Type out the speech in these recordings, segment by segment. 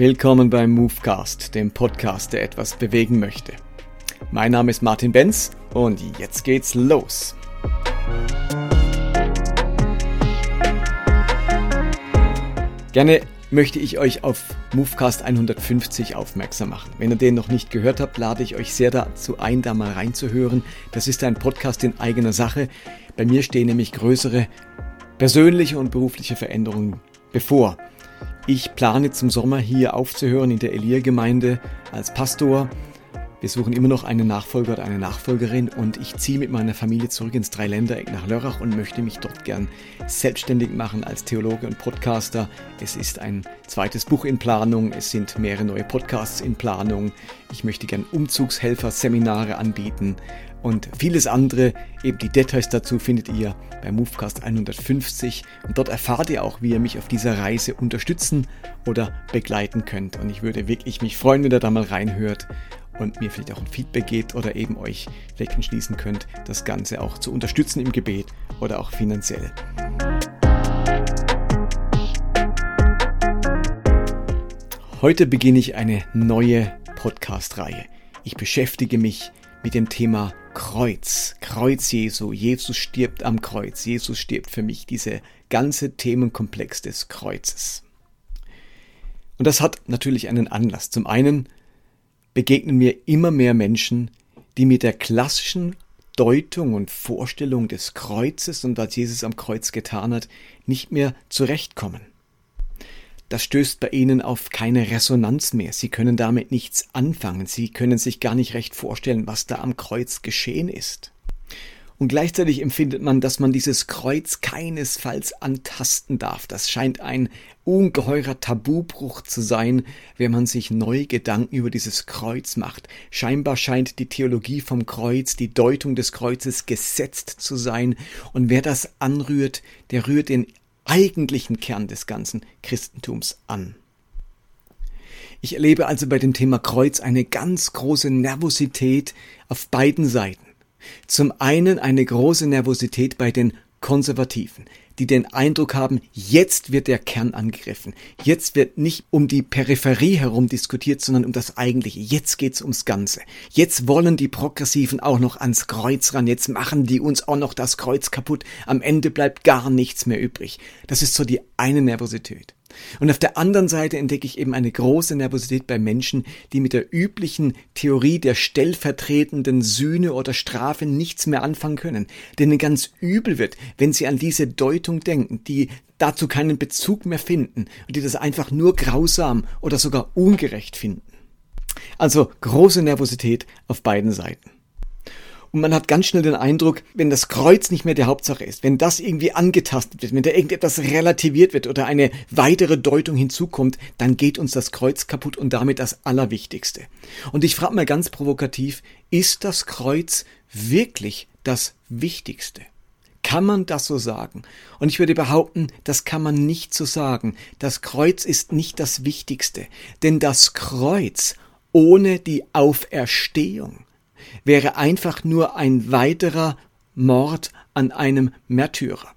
Willkommen beim Movecast, dem Podcast, der etwas bewegen möchte. Mein Name ist Martin Benz und jetzt geht's los. Gerne möchte ich euch auf Movecast 150 aufmerksam machen. Wenn ihr den noch nicht gehört habt, lade ich euch sehr dazu ein, da mal reinzuhören. Das ist ein Podcast in eigener Sache. Bei mir stehen nämlich größere persönliche und berufliche Veränderungen bevor. Ich plane zum Sommer hier aufzuhören in der Elia-Gemeinde als Pastor. Wir suchen immer noch einen Nachfolger oder eine Nachfolgerin und ich ziehe mit meiner Familie zurück ins Dreiländereck nach Lörrach und möchte mich dort gern selbstständig machen als Theologe und Podcaster. Es ist ein zweites Buch in Planung, es sind mehrere neue Podcasts in Planung. Ich möchte gern Umzugshelfer-Seminare anbieten und vieles andere. Eben die Details dazu findet ihr bei Movecast 150 und dort erfahrt ihr auch, wie ihr mich auf dieser Reise unterstützen oder begleiten könnt. Und ich würde wirklich mich freuen, wenn ihr da mal reinhört und mir vielleicht auch ein Feedback gebt oder eben euch vielleicht entschließen könnt, das Ganze auch zu unterstützen im Gebet oder auch finanziell. Heute beginne ich eine neue Podcast-Reihe. Ich beschäftige mich mit dem Thema Kreuz, Kreuz Jesu, Jesus stirbt am Kreuz, Jesus stirbt für mich, diese ganze Themenkomplex des Kreuzes. Und das hat natürlich einen Anlass. Zum einen begegnen mir immer mehr Menschen, die mit der klassischen Deutung und Vorstellung des Kreuzes und was Jesus am Kreuz getan hat, nicht mehr zurechtkommen das stößt bei ihnen auf keine Resonanz mehr. Sie können damit nichts anfangen. Sie können sich gar nicht recht vorstellen, was da am Kreuz geschehen ist. Und gleichzeitig empfindet man, dass man dieses Kreuz keinesfalls antasten darf. Das scheint ein ungeheurer Tabubruch zu sein, wenn man sich neue Gedanken über dieses Kreuz macht. Scheinbar scheint die Theologie vom Kreuz, die Deutung des Kreuzes gesetzt zu sein. Und wer das anrührt, der rührt den eigentlichen Kern des ganzen Christentums an. Ich erlebe also bei dem Thema Kreuz eine ganz große Nervosität auf beiden Seiten. Zum einen eine große Nervosität bei den Konservativen, die den Eindruck haben, jetzt wird der Kern angegriffen. Jetzt wird nicht um die Peripherie herum diskutiert, sondern um das Eigentliche. Jetzt geht's ums Ganze. Jetzt wollen die Progressiven auch noch ans Kreuz ran. Jetzt machen die uns auch noch das Kreuz kaputt. Am Ende bleibt gar nichts mehr übrig. Das ist so die eine Nervosität. Und auf der anderen Seite entdecke ich eben eine große Nervosität bei Menschen, die mit der üblichen Theorie der stellvertretenden Sühne oder Strafe nichts mehr anfangen können, denen ganz übel wird, wenn sie an diese Deutung denken, die dazu keinen Bezug mehr finden und die das einfach nur grausam oder sogar ungerecht finden. Also große Nervosität auf beiden Seiten. Und man hat ganz schnell den Eindruck, wenn das Kreuz nicht mehr die Hauptsache ist, wenn das irgendwie angetastet wird, wenn da irgendetwas relativiert wird oder eine weitere Deutung hinzukommt, dann geht uns das Kreuz kaputt und damit das Allerwichtigste. Und ich frage mal ganz provokativ, ist das Kreuz wirklich das Wichtigste? Kann man das so sagen? Und ich würde behaupten, das kann man nicht so sagen. Das Kreuz ist nicht das Wichtigste, denn das Kreuz ohne die Auferstehung wäre einfach nur ein weiterer Mord an einem Märtyrer.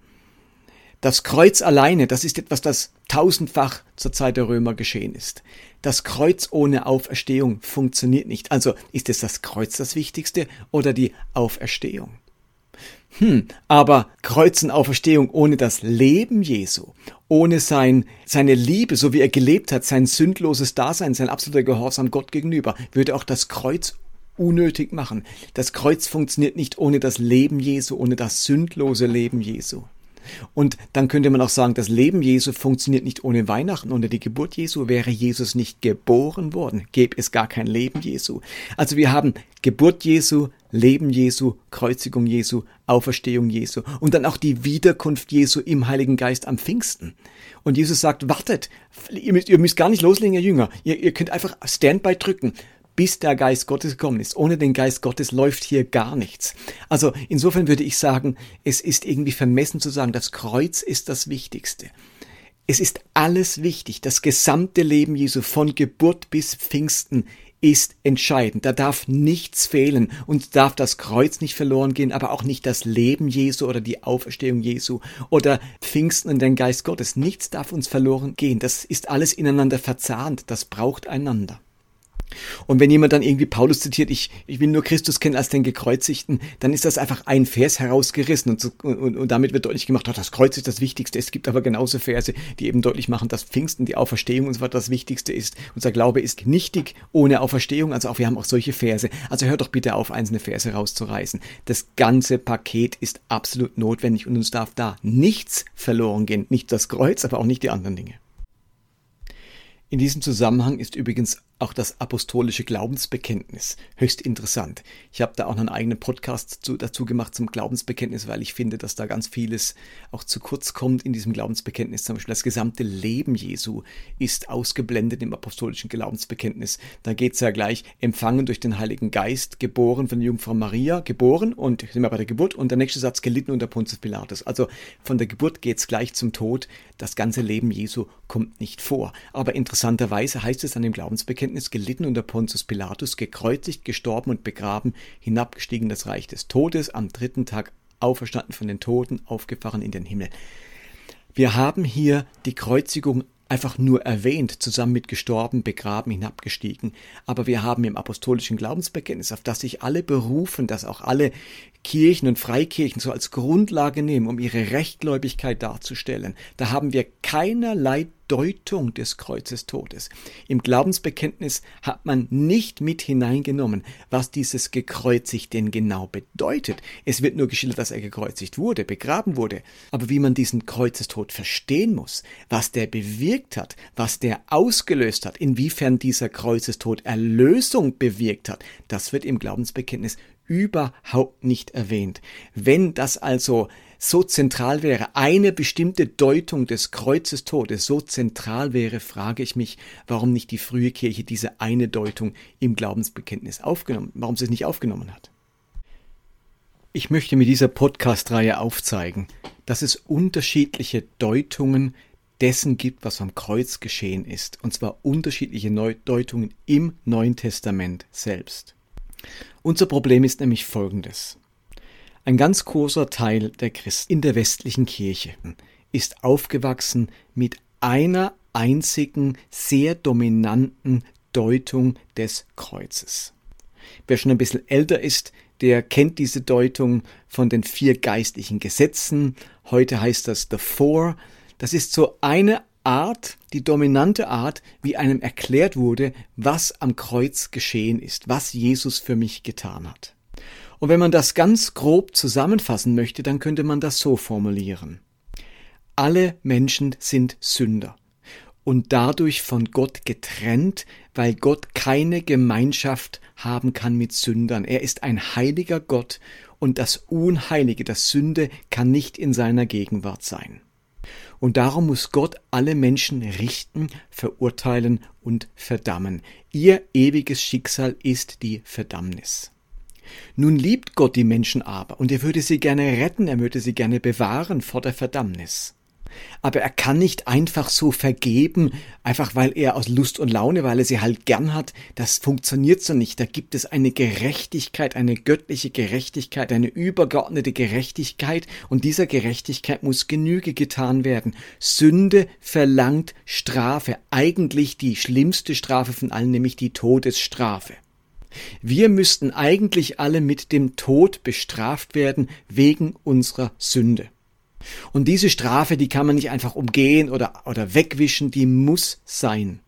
Das Kreuz alleine, das ist etwas, das tausendfach zur Zeit der Römer geschehen ist. Das Kreuz ohne Auferstehung funktioniert nicht. Also ist es das Kreuz das Wichtigste oder die Auferstehung? Hm, aber Kreuzenauferstehung ohne das Leben Jesu, ohne sein, seine Liebe, so wie er gelebt hat, sein sündloses Dasein, sein absoluter Gehorsam Gott gegenüber, würde auch das Kreuz unnötig machen. Das Kreuz funktioniert nicht ohne das Leben Jesu, ohne das sündlose Leben Jesu. Und dann könnte man auch sagen, das Leben Jesu funktioniert nicht ohne Weihnachten. Ohne die Geburt Jesu wäre Jesus nicht geboren worden, gäbe es gar kein Leben Jesu. Also wir haben Geburt Jesu, Leben Jesu, Kreuzigung Jesu, Auferstehung Jesu und dann auch die Wiederkunft Jesu im Heiligen Geist am Pfingsten. Und Jesus sagt, wartet, ihr müsst, ihr müsst gar nicht loslegen, ihr Jünger. Ihr, ihr könnt einfach Standby drücken bis der Geist Gottes gekommen ist. Ohne den Geist Gottes läuft hier gar nichts. Also insofern würde ich sagen, es ist irgendwie vermessen zu sagen, das Kreuz ist das Wichtigste. Es ist alles wichtig. Das gesamte Leben Jesu von Geburt bis Pfingsten ist entscheidend. Da darf nichts fehlen und darf das Kreuz nicht verloren gehen, aber auch nicht das Leben Jesu oder die Auferstehung Jesu oder Pfingsten und den Geist Gottes. Nichts darf uns verloren gehen. Das ist alles ineinander verzahnt. Das braucht einander. Und wenn jemand dann irgendwie Paulus zitiert, ich, ich will nur Christus kennen als den Gekreuzigten, dann ist das einfach ein Vers herausgerissen und, so, und, und damit wird deutlich gemacht, oh, das Kreuz ist das Wichtigste. Es gibt aber genauso Verse, die eben deutlich machen, dass Pfingsten, die Auferstehung und so weiter das Wichtigste ist. Unser Glaube ist nichtig ohne Auferstehung. Also auch wir haben auch solche Verse. Also hört doch bitte auf, einzelne Verse rauszureißen. Das ganze Paket ist absolut notwendig und uns darf da nichts verloren gehen. Nicht das Kreuz, aber auch nicht die anderen Dinge. In diesem Zusammenhang ist übrigens auch das apostolische Glaubensbekenntnis höchst interessant. Ich habe da auch einen eigenen Podcast zu, dazu gemacht zum Glaubensbekenntnis, weil ich finde, dass da ganz vieles auch zu kurz kommt in diesem Glaubensbekenntnis. Zum Beispiel das gesamte Leben Jesu ist ausgeblendet im apostolischen Glaubensbekenntnis. Da geht es ja gleich empfangen durch den Heiligen Geist, geboren von der Jungfrau Maria, geboren und sind wir bei der Geburt und der nächste Satz gelitten unter Pontius Pilatus. Also von der Geburt geht es gleich zum Tod. Das ganze Leben Jesu kommt nicht vor. Aber interessanterweise heißt es dann im Glaubensbekenntnis, gelitten unter Pontius Pilatus, gekreuzigt, gestorben und begraben, hinabgestiegen das Reich des Todes, am dritten Tag auferstanden von den Toten, aufgefahren in den Himmel. Wir haben hier die Kreuzigung einfach nur erwähnt, zusammen mit gestorben, begraben, hinabgestiegen. Aber wir haben im apostolischen Glaubensbekenntnis, auf das sich alle berufen, dass auch alle Kirchen und Freikirchen so als Grundlage nehmen, um ihre Rechtgläubigkeit darzustellen. Da haben wir keinerlei Deutung des Kreuzestodes. Im Glaubensbekenntnis hat man nicht mit hineingenommen, was dieses gekreuzigt denn genau bedeutet. Es wird nur geschildert, dass er gekreuzigt wurde, begraben wurde. Aber wie man diesen Kreuzestod verstehen muss, was der bewirkt hat, was der ausgelöst hat, inwiefern dieser Kreuzestod Erlösung bewirkt hat, das wird im Glaubensbekenntnis überhaupt nicht erwähnt. Wenn das also so zentral wäre, eine bestimmte Deutung des Kreuzestodes so zentral wäre, frage ich mich, warum nicht die frühe Kirche diese eine Deutung im Glaubensbekenntnis aufgenommen, warum sie es nicht aufgenommen hat. Ich möchte mit dieser Podcast-Reihe aufzeigen, dass es unterschiedliche Deutungen dessen gibt, was am Kreuz geschehen ist, und zwar unterschiedliche Deutungen im Neuen Testament selbst. Unser Problem ist nämlich folgendes. Ein ganz großer Teil der Christen in der westlichen Kirche ist aufgewachsen mit einer einzigen, sehr dominanten Deutung des Kreuzes. Wer schon ein bisschen älter ist, der kennt diese Deutung von den vier geistlichen Gesetzen. Heute heißt das The Four. Das ist so eine Art, die dominante Art, wie einem erklärt wurde, was am Kreuz geschehen ist, was Jesus für mich getan hat. Und wenn man das ganz grob zusammenfassen möchte, dann könnte man das so formulieren. Alle Menschen sind Sünder und dadurch von Gott getrennt, weil Gott keine Gemeinschaft haben kann mit Sündern. Er ist ein heiliger Gott und das Unheilige, das Sünde, kann nicht in seiner Gegenwart sein. Und darum muss Gott alle Menschen richten, verurteilen und verdammen. Ihr ewiges Schicksal ist die Verdammnis. Nun liebt Gott die Menschen aber, und er würde sie gerne retten, er würde sie gerne bewahren vor der Verdammnis aber er kann nicht einfach so vergeben, einfach weil er aus Lust und Laune, weil er sie halt gern hat. Das funktioniert so nicht. Da gibt es eine Gerechtigkeit, eine göttliche Gerechtigkeit, eine übergeordnete Gerechtigkeit und dieser Gerechtigkeit muss Genüge getan werden. Sünde verlangt Strafe, eigentlich die schlimmste Strafe von allen, nämlich die Todesstrafe. Wir müssten eigentlich alle mit dem Tod bestraft werden wegen unserer Sünde. Und diese Strafe, die kann man nicht einfach umgehen oder, oder wegwischen, die muss sein.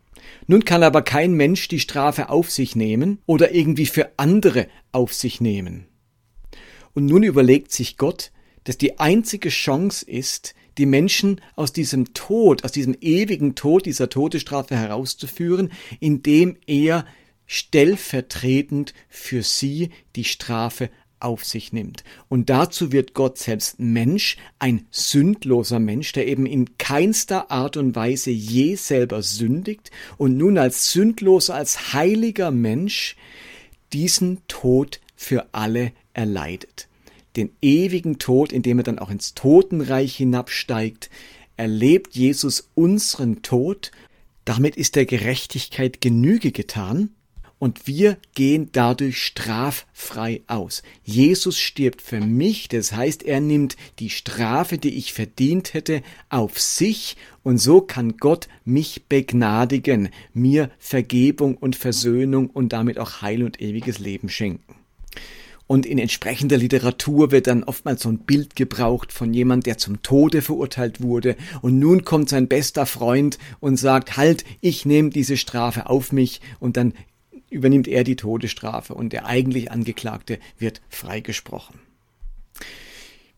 Nun kann aber kein Mensch die Strafe auf sich nehmen oder irgendwie für andere auf sich nehmen. Und nun überlegt sich Gott, dass die einzige Chance ist, die Menschen aus diesem Tod, aus diesem ewigen Tod, dieser Todesstrafe herauszuführen, indem er stellvertretend für sie die Strafe auf sich nimmt. Und dazu wird Gott selbst Mensch, ein sündloser Mensch, der eben in keinster Art und Weise je selber sündigt und nun als sündloser, als heiliger Mensch diesen Tod für alle erleidet. Den ewigen Tod, indem er dann auch ins Totenreich hinabsteigt, erlebt Jesus unseren Tod. Damit ist der Gerechtigkeit Genüge getan und wir gehen dadurch straffrei aus. Jesus stirbt für mich, das heißt, er nimmt die Strafe, die ich verdient hätte, auf sich und so kann Gott mich begnadigen, mir Vergebung und Versöhnung und damit auch Heil und ewiges Leben schenken. Und in entsprechender Literatur wird dann oftmals so ein Bild gebraucht von jemand, der zum Tode verurteilt wurde. Und nun kommt sein bester Freund und sagt, halt, ich nehme diese Strafe auf mich. Und dann übernimmt er die Todesstrafe und der eigentlich Angeklagte wird freigesprochen.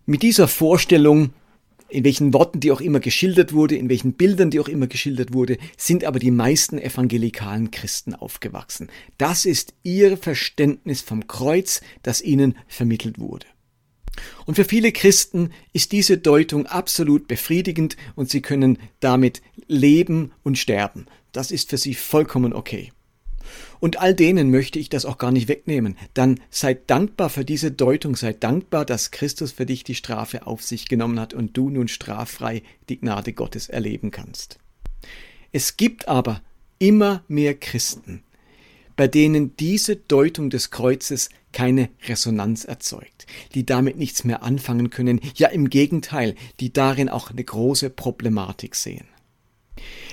Mit dieser Vorstellung in welchen Worten die auch immer geschildert wurde, in welchen Bildern die auch immer geschildert wurde, sind aber die meisten evangelikalen Christen aufgewachsen. Das ist ihr Verständnis vom Kreuz, das ihnen vermittelt wurde. Und für viele Christen ist diese Deutung absolut befriedigend und sie können damit leben und sterben. Das ist für sie vollkommen okay. Und all denen möchte ich das auch gar nicht wegnehmen. Dann seid dankbar für diese Deutung, seid dankbar, dass Christus für dich die Strafe auf sich genommen hat und du nun straffrei die Gnade Gottes erleben kannst. Es gibt aber immer mehr Christen, bei denen diese Deutung des Kreuzes keine Resonanz erzeugt, die damit nichts mehr anfangen können, ja im Gegenteil, die darin auch eine große Problematik sehen.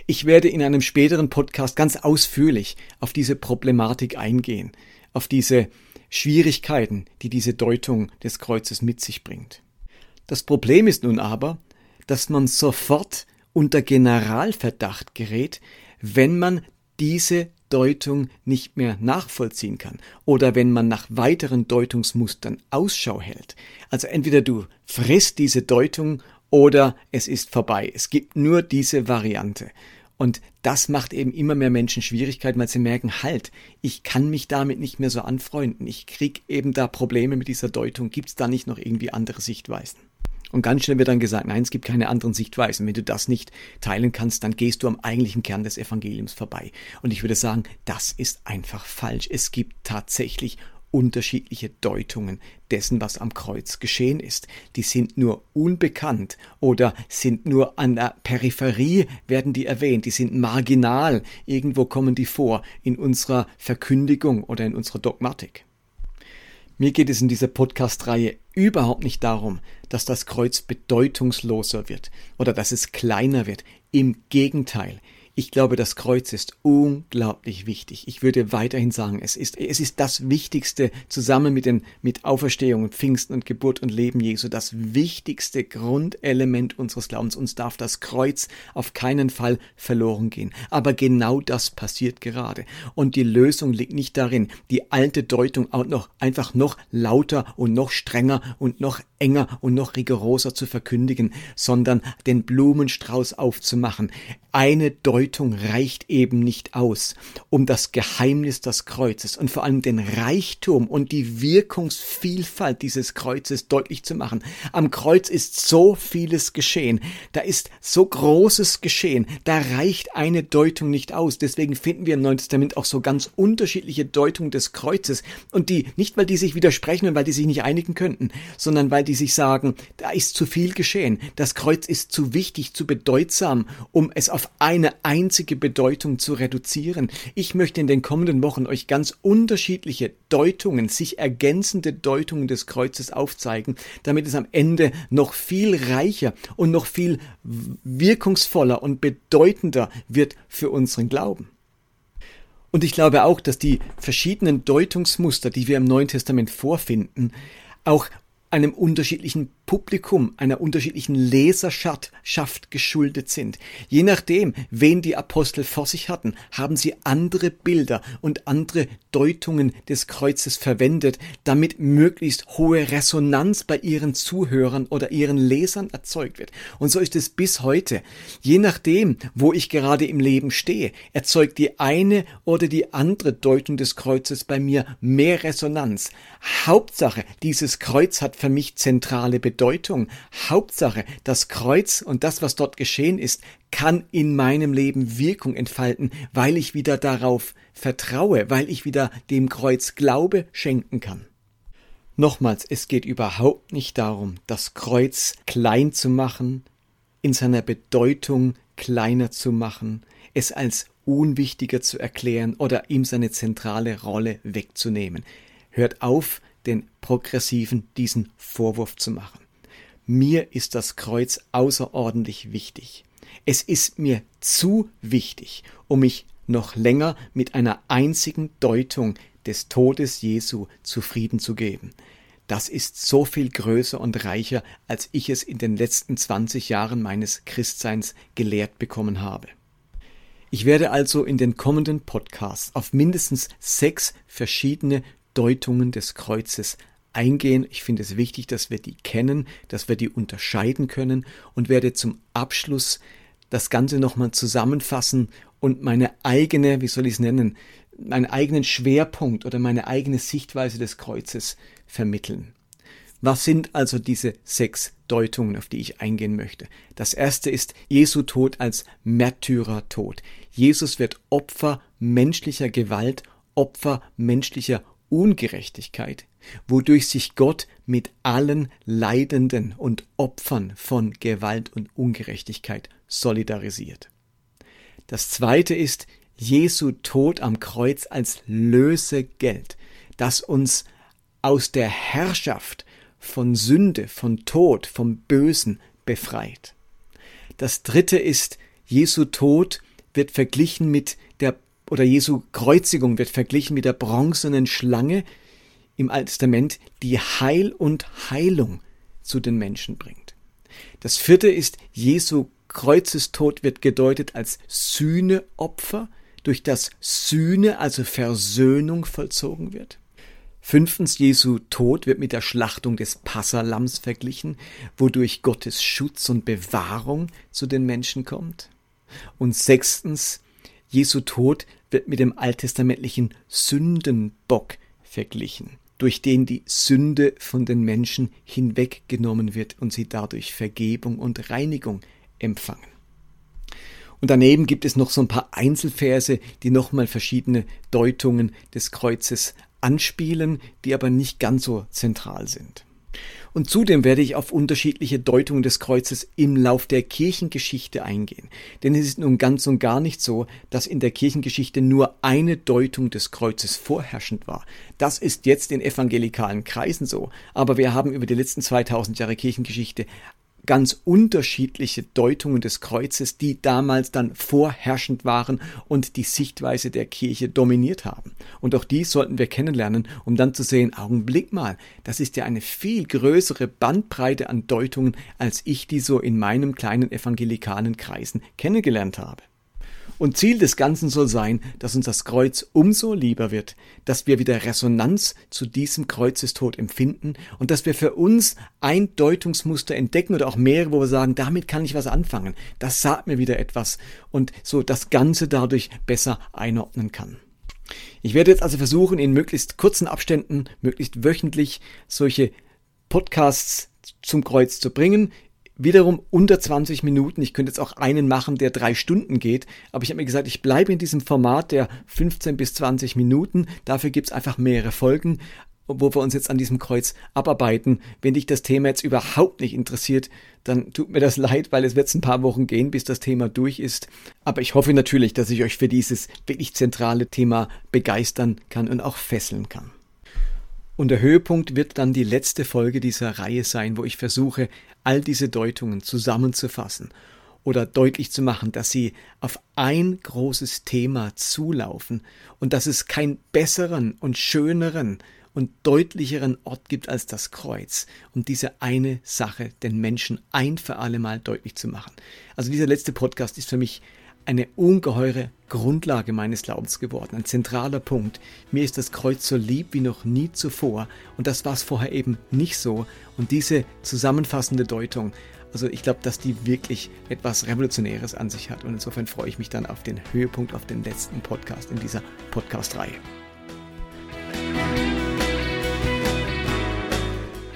Ich werde in einem späteren Podcast ganz ausführlich auf diese Problematik eingehen, auf diese Schwierigkeiten, die diese Deutung des Kreuzes mit sich bringt. Das Problem ist nun aber, dass man sofort unter Generalverdacht gerät, wenn man diese Deutung nicht mehr nachvollziehen kann oder wenn man nach weiteren Deutungsmustern Ausschau hält. Also entweder du frisst diese Deutung oder es ist vorbei. Es gibt nur diese Variante. Und das macht eben immer mehr Menschen Schwierigkeiten, weil sie merken, halt, ich kann mich damit nicht mehr so anfreunden. Ich krieg eben da Probleme mit dieser Deutung. Gibt es da nicht noch irgendwie andere Sichtweisen? Und ganz schnell wird dann gesagt, nein, es gibt keine anderen Sichtweisen. Wenn du das nicht teilen kannst, dann gehst du am eigentlichen Kern des Evangeliums vorbei. Und ich würde sagen, das ist einfach falsch. Es gibt tatsächlich unterschiedliche Deutungen dessen, was am Kreuz geschehen ist. Die sind nur unbekannt oder sind nur an der Peripherie, werden die erwähnt, die sind marginal, irgendwo kommen die vor in unserer Verkündigung oder in unserer Dogmatik. Mir geht es in dieser Podcast-Reihe überhaupt nicht darum, dass das Kreuz bedeutungsloser wird oder dass es kleiner wird. Im Gegenteil, ich glaube, das Kreuz ist unglaublich wichtig. Ich würde weiterhin sagen, es ist, es ist das Wichtigste zusammen mit den, mit Auferstehung und Pfingsten und Geburt und Leben Jesu, das wichtigste Grundelement unseres Glaubens. Uns darf das Kreuz auf keinen Fall verloren gehen. Aber genau das passiert gerade. Und die Lösung liegt nicht darin, die alte Deutung auch noch, einfach noch lauter und noch strenger und noch enger und noch rigoroser zu verkündigen, sondern den Blumenstrauß aufzumachen. Eine Deutung reicht eben nicht aus, um das Geheimnis des Kreuzes und vor allem den Reichtum und die Wirkungsvielfalt dieses Kreuzes deutlich zu machen. Am Kreuz ist so vieles geschehen, da ist so großes geschehen, da reicht eine Deutung nicht aus. Deswegen finden wir im Neuen Testament auch so ganz unterschiedliche Deutungen des Kreuzes und die, nicht weil die sich widersprechen und weil die sich nicht einigen könnten, sondern weil die sich sagen, da ist zu viel geschehen, das Kreuz ist zu wichtig, zu bedeutsam, um es auf eine einzige Bedeutung zu reduzieren. Ich möchte in den kommenden Wochen euch ganz unterschiedliche Deutungen, sich ergänzende Deutungen des Kreuzes aufzeigen, damit es am Ende noch viel reicher und noch viel wirkungsvoller und bedeutender wird für unseren Glauben. Und ich glaube auch, dass die verschiedenen Deutungsmuster, die wir im Neuen Testament vorfinden, auch einem unterschiedlichen Publikum, einer unterschiedlichen Leserschaft geschuldet sind. Je nachdem, wen die Apostel vor sich hatten, haben sie andere Bilder und andere Deutungen des Kreuzes verwendet, damit möglichst hohe Resonanz bei ihren Zuhörern oder ihren Lesern erzeugt wird. Und so ist es bis heute. Je nachdem, wo ich gerade im Leben stehe, erzeugt die eine oder die andere Deutung des Kreuzes bei mir mehr Resonanz. Hauptsache, dieses Kreuz hat für mich zentrale Bedeutung. Hauptsache, das Kreuz und das, was dort geschehen ist, kann in meinem Leben Wirkung entfalten, weil ich wieder darauf vertraue, weil ich wieder dem Kreuz Glaube schenken kann. Nochmals, es geht überhaupt nicht darum, das Kreuz klein zu machen, in seiner Bedeutung kleiner zu machen, es als unwichtiger zu erklären oder ihm seine zentrale Rolle wegzunehmen. Hört auf, den Progressiven diesen Vorwurf zu machen. Mir ist das Kreuz außerordentlich wichtig. Es ist mir zu wichtig, um mich noch länger mit einer einzigen Deutung des Todes Jesu zufrieden zu geben. Das ist so viel größer und reicher, als ich es in den letzten 20 Jahren meines Christseins gelehrt bekommen habe. Ich werde also in den kommenden Podcasts auf mindestens sechs verschiedene Deutungen des Kreuzes eingehen. Ich finde es wichtig, dass wir die kennen, dass wir die unterscheiden können und werde zum Abschluss das Ganze nochmal zusammenfassen und meine eigene, wie soll ich es nennen, meinen eigenen Schwerpunkt oder meine eigene Sichtweise des Kreuzes vermitteln. Was sind also diese sechs Deutungen, auf die ich eingehen möchte? Das erste ist Jesu Tod als Märtyrertod. Jesus wird Opfer menschlicher Gewalt, Opfer menschlicher Ungerechtigkeit, wodurch sich Gott mit allen Leidenden und Opfern von Gewalt und Ungerechtigkeit solidarisiert. Das zweite ist Jesu Tod am Kreuz als Lösegeld, das uns aus der Herrschaft von Sünde, von Tod, vom Bösen befreit. Das dritte ist, Jesu Tod wird verglichen mit der, oder Jesu Kreuzigung wird verglichen mit der bronzenen Schlange im Alten Testament, die Heil und Heilung zu den Menschen bringt. Das vierte ist, Jesu Kreuzestod wird gedeutet als Sühneopfer, durch das Sühne, also Versöhnung vollzogen wird. Fünftens, Jesu Tod wird mit der Schlachtung des Passalams verglichen, wodurch Gottes Schutz und Bewahrung zu den Menschen kommt. Und sechstens, Jesu Tod wird mit dem alttestamentlichen Sündenbock verglichen, durch den die Sünde von den Menschen hinweggenommen wird und sie dadurch Vergebung und Reinigung empfangen. Und daneben gibt es noch so ein paar Einzelverse, die nochmal verschiedene Deutungen des Kreuzes anspielen, die aber nicht ganz so zentral sind. Und zudem werde ich auf unterschiedliche Deutungen des Kreuzes im Lauf der Kirchengeschichte eingehen. Denn es ist nun ganz und gar nicht so, dass in der Kirchengeschichte nur eine Deutung des Kreuzes vorherrschend war. Das ist jetzt in evangelikalen Kreisen so. Aber wir haben über die letzten 2000 Jahre Kirchengeschichte ganz unterschiedliche Deutungen des Kreuzes, die damals dann vorherrschend waren und die Sichtweise der Kirche dominiert haben. Und auch dies sollten wir kennenlernen, um dann zu sehen, Augenblick mal, das ist ja eine viel größere Bandbreite an Deutungen, als ich die so in meinem kleinen evangelikalen Kreisen kennengelernt habe. Und Ziel des Ganzen soll sein, dass uns das Kreuz umso lieber wird, dass wir wieder Resonanz zu diesem Kreuzestod empfinden und dass wir für uns ein Deutungsmuster entdecken oder auch mehrere, wo wir sagen, damit kann ich was anfangen. Das sagt mir wieder etwas und so das Ganze dadurch besser einordnen kann. Ich werde jetzt also versuchen, in möglichst kurzen Abständen, möglichst wöchentlich solche Podcasts zum Kreuz zu bringen wiederum unter 20 Minuten. Ich könnte jetzt auch einen machen, der drei Stunden geht, aber ich habe mir gesagt, ich bleibe in diesem Format der 15 bis 20 Minuten. Dafür gibt es einfach mehrere Folgen, wo wir uns jetzt an diesem Kreuz abarbeiten. Wenn dich das Thema jetzt überhaupt nicht interessiert, dann tut mir das leid, weil es wird ein paar Wochen gehen, bis das Thema durch ist. Aber ich hoffe natürlich, dass ich euch für dieses wirklich zentrale Thema begeistern kann und auch fesseln kann. Und der Höhepunkt wird dann die letzte Folge dieser Reihe sein, wo ich versuche, all diese Deutungen zusammenzufassen oder deutlich zu machen, dass sie auf ein großes Thema zulaufen und dass es keinen besseren und schöneren und deutlicheren Ort gibt als das Kreuz, um diese eine Sache den Menschen ein für alle Mal deutlich zu machen. Also dieser letzte Podcast ist für mich eine ungeheure Grundlage meines Glaubens geworden, ein zentraler Punkt. Mir ist das Kreuz so lieb wie noch nie zuvor und das war es vorher eben nicht so. Und diese zusammenfassende Deutung, also ich glaube, dass die wirklich etwas Revolutionäres an sich hat und insofern freue ich mich dann auf den Höhepunkt, auf den letzten Podcast in dieser Podcast-Reihe.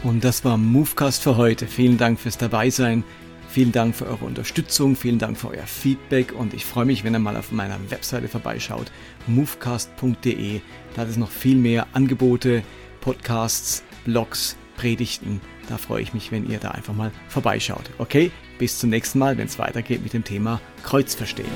Und das war Movecast für heute. Vielen Dank fürs Dabeisein. Vielen Dank für eure Unterstützung, vielen Dank für euer Feedback und ich freue mich, wenn ihr mal auf meiner Webseite vorbeischaut, movecast.de. Da hat es noch viel mehr Angebote, Podcasts, Blogs, Predigten. Da freue ich mich, wenn ihr da einfach mal vorbeischaut. Okay, bis zum nächsten Mal, wenn es weitergeht mit dem Thema Kreuz verstehen.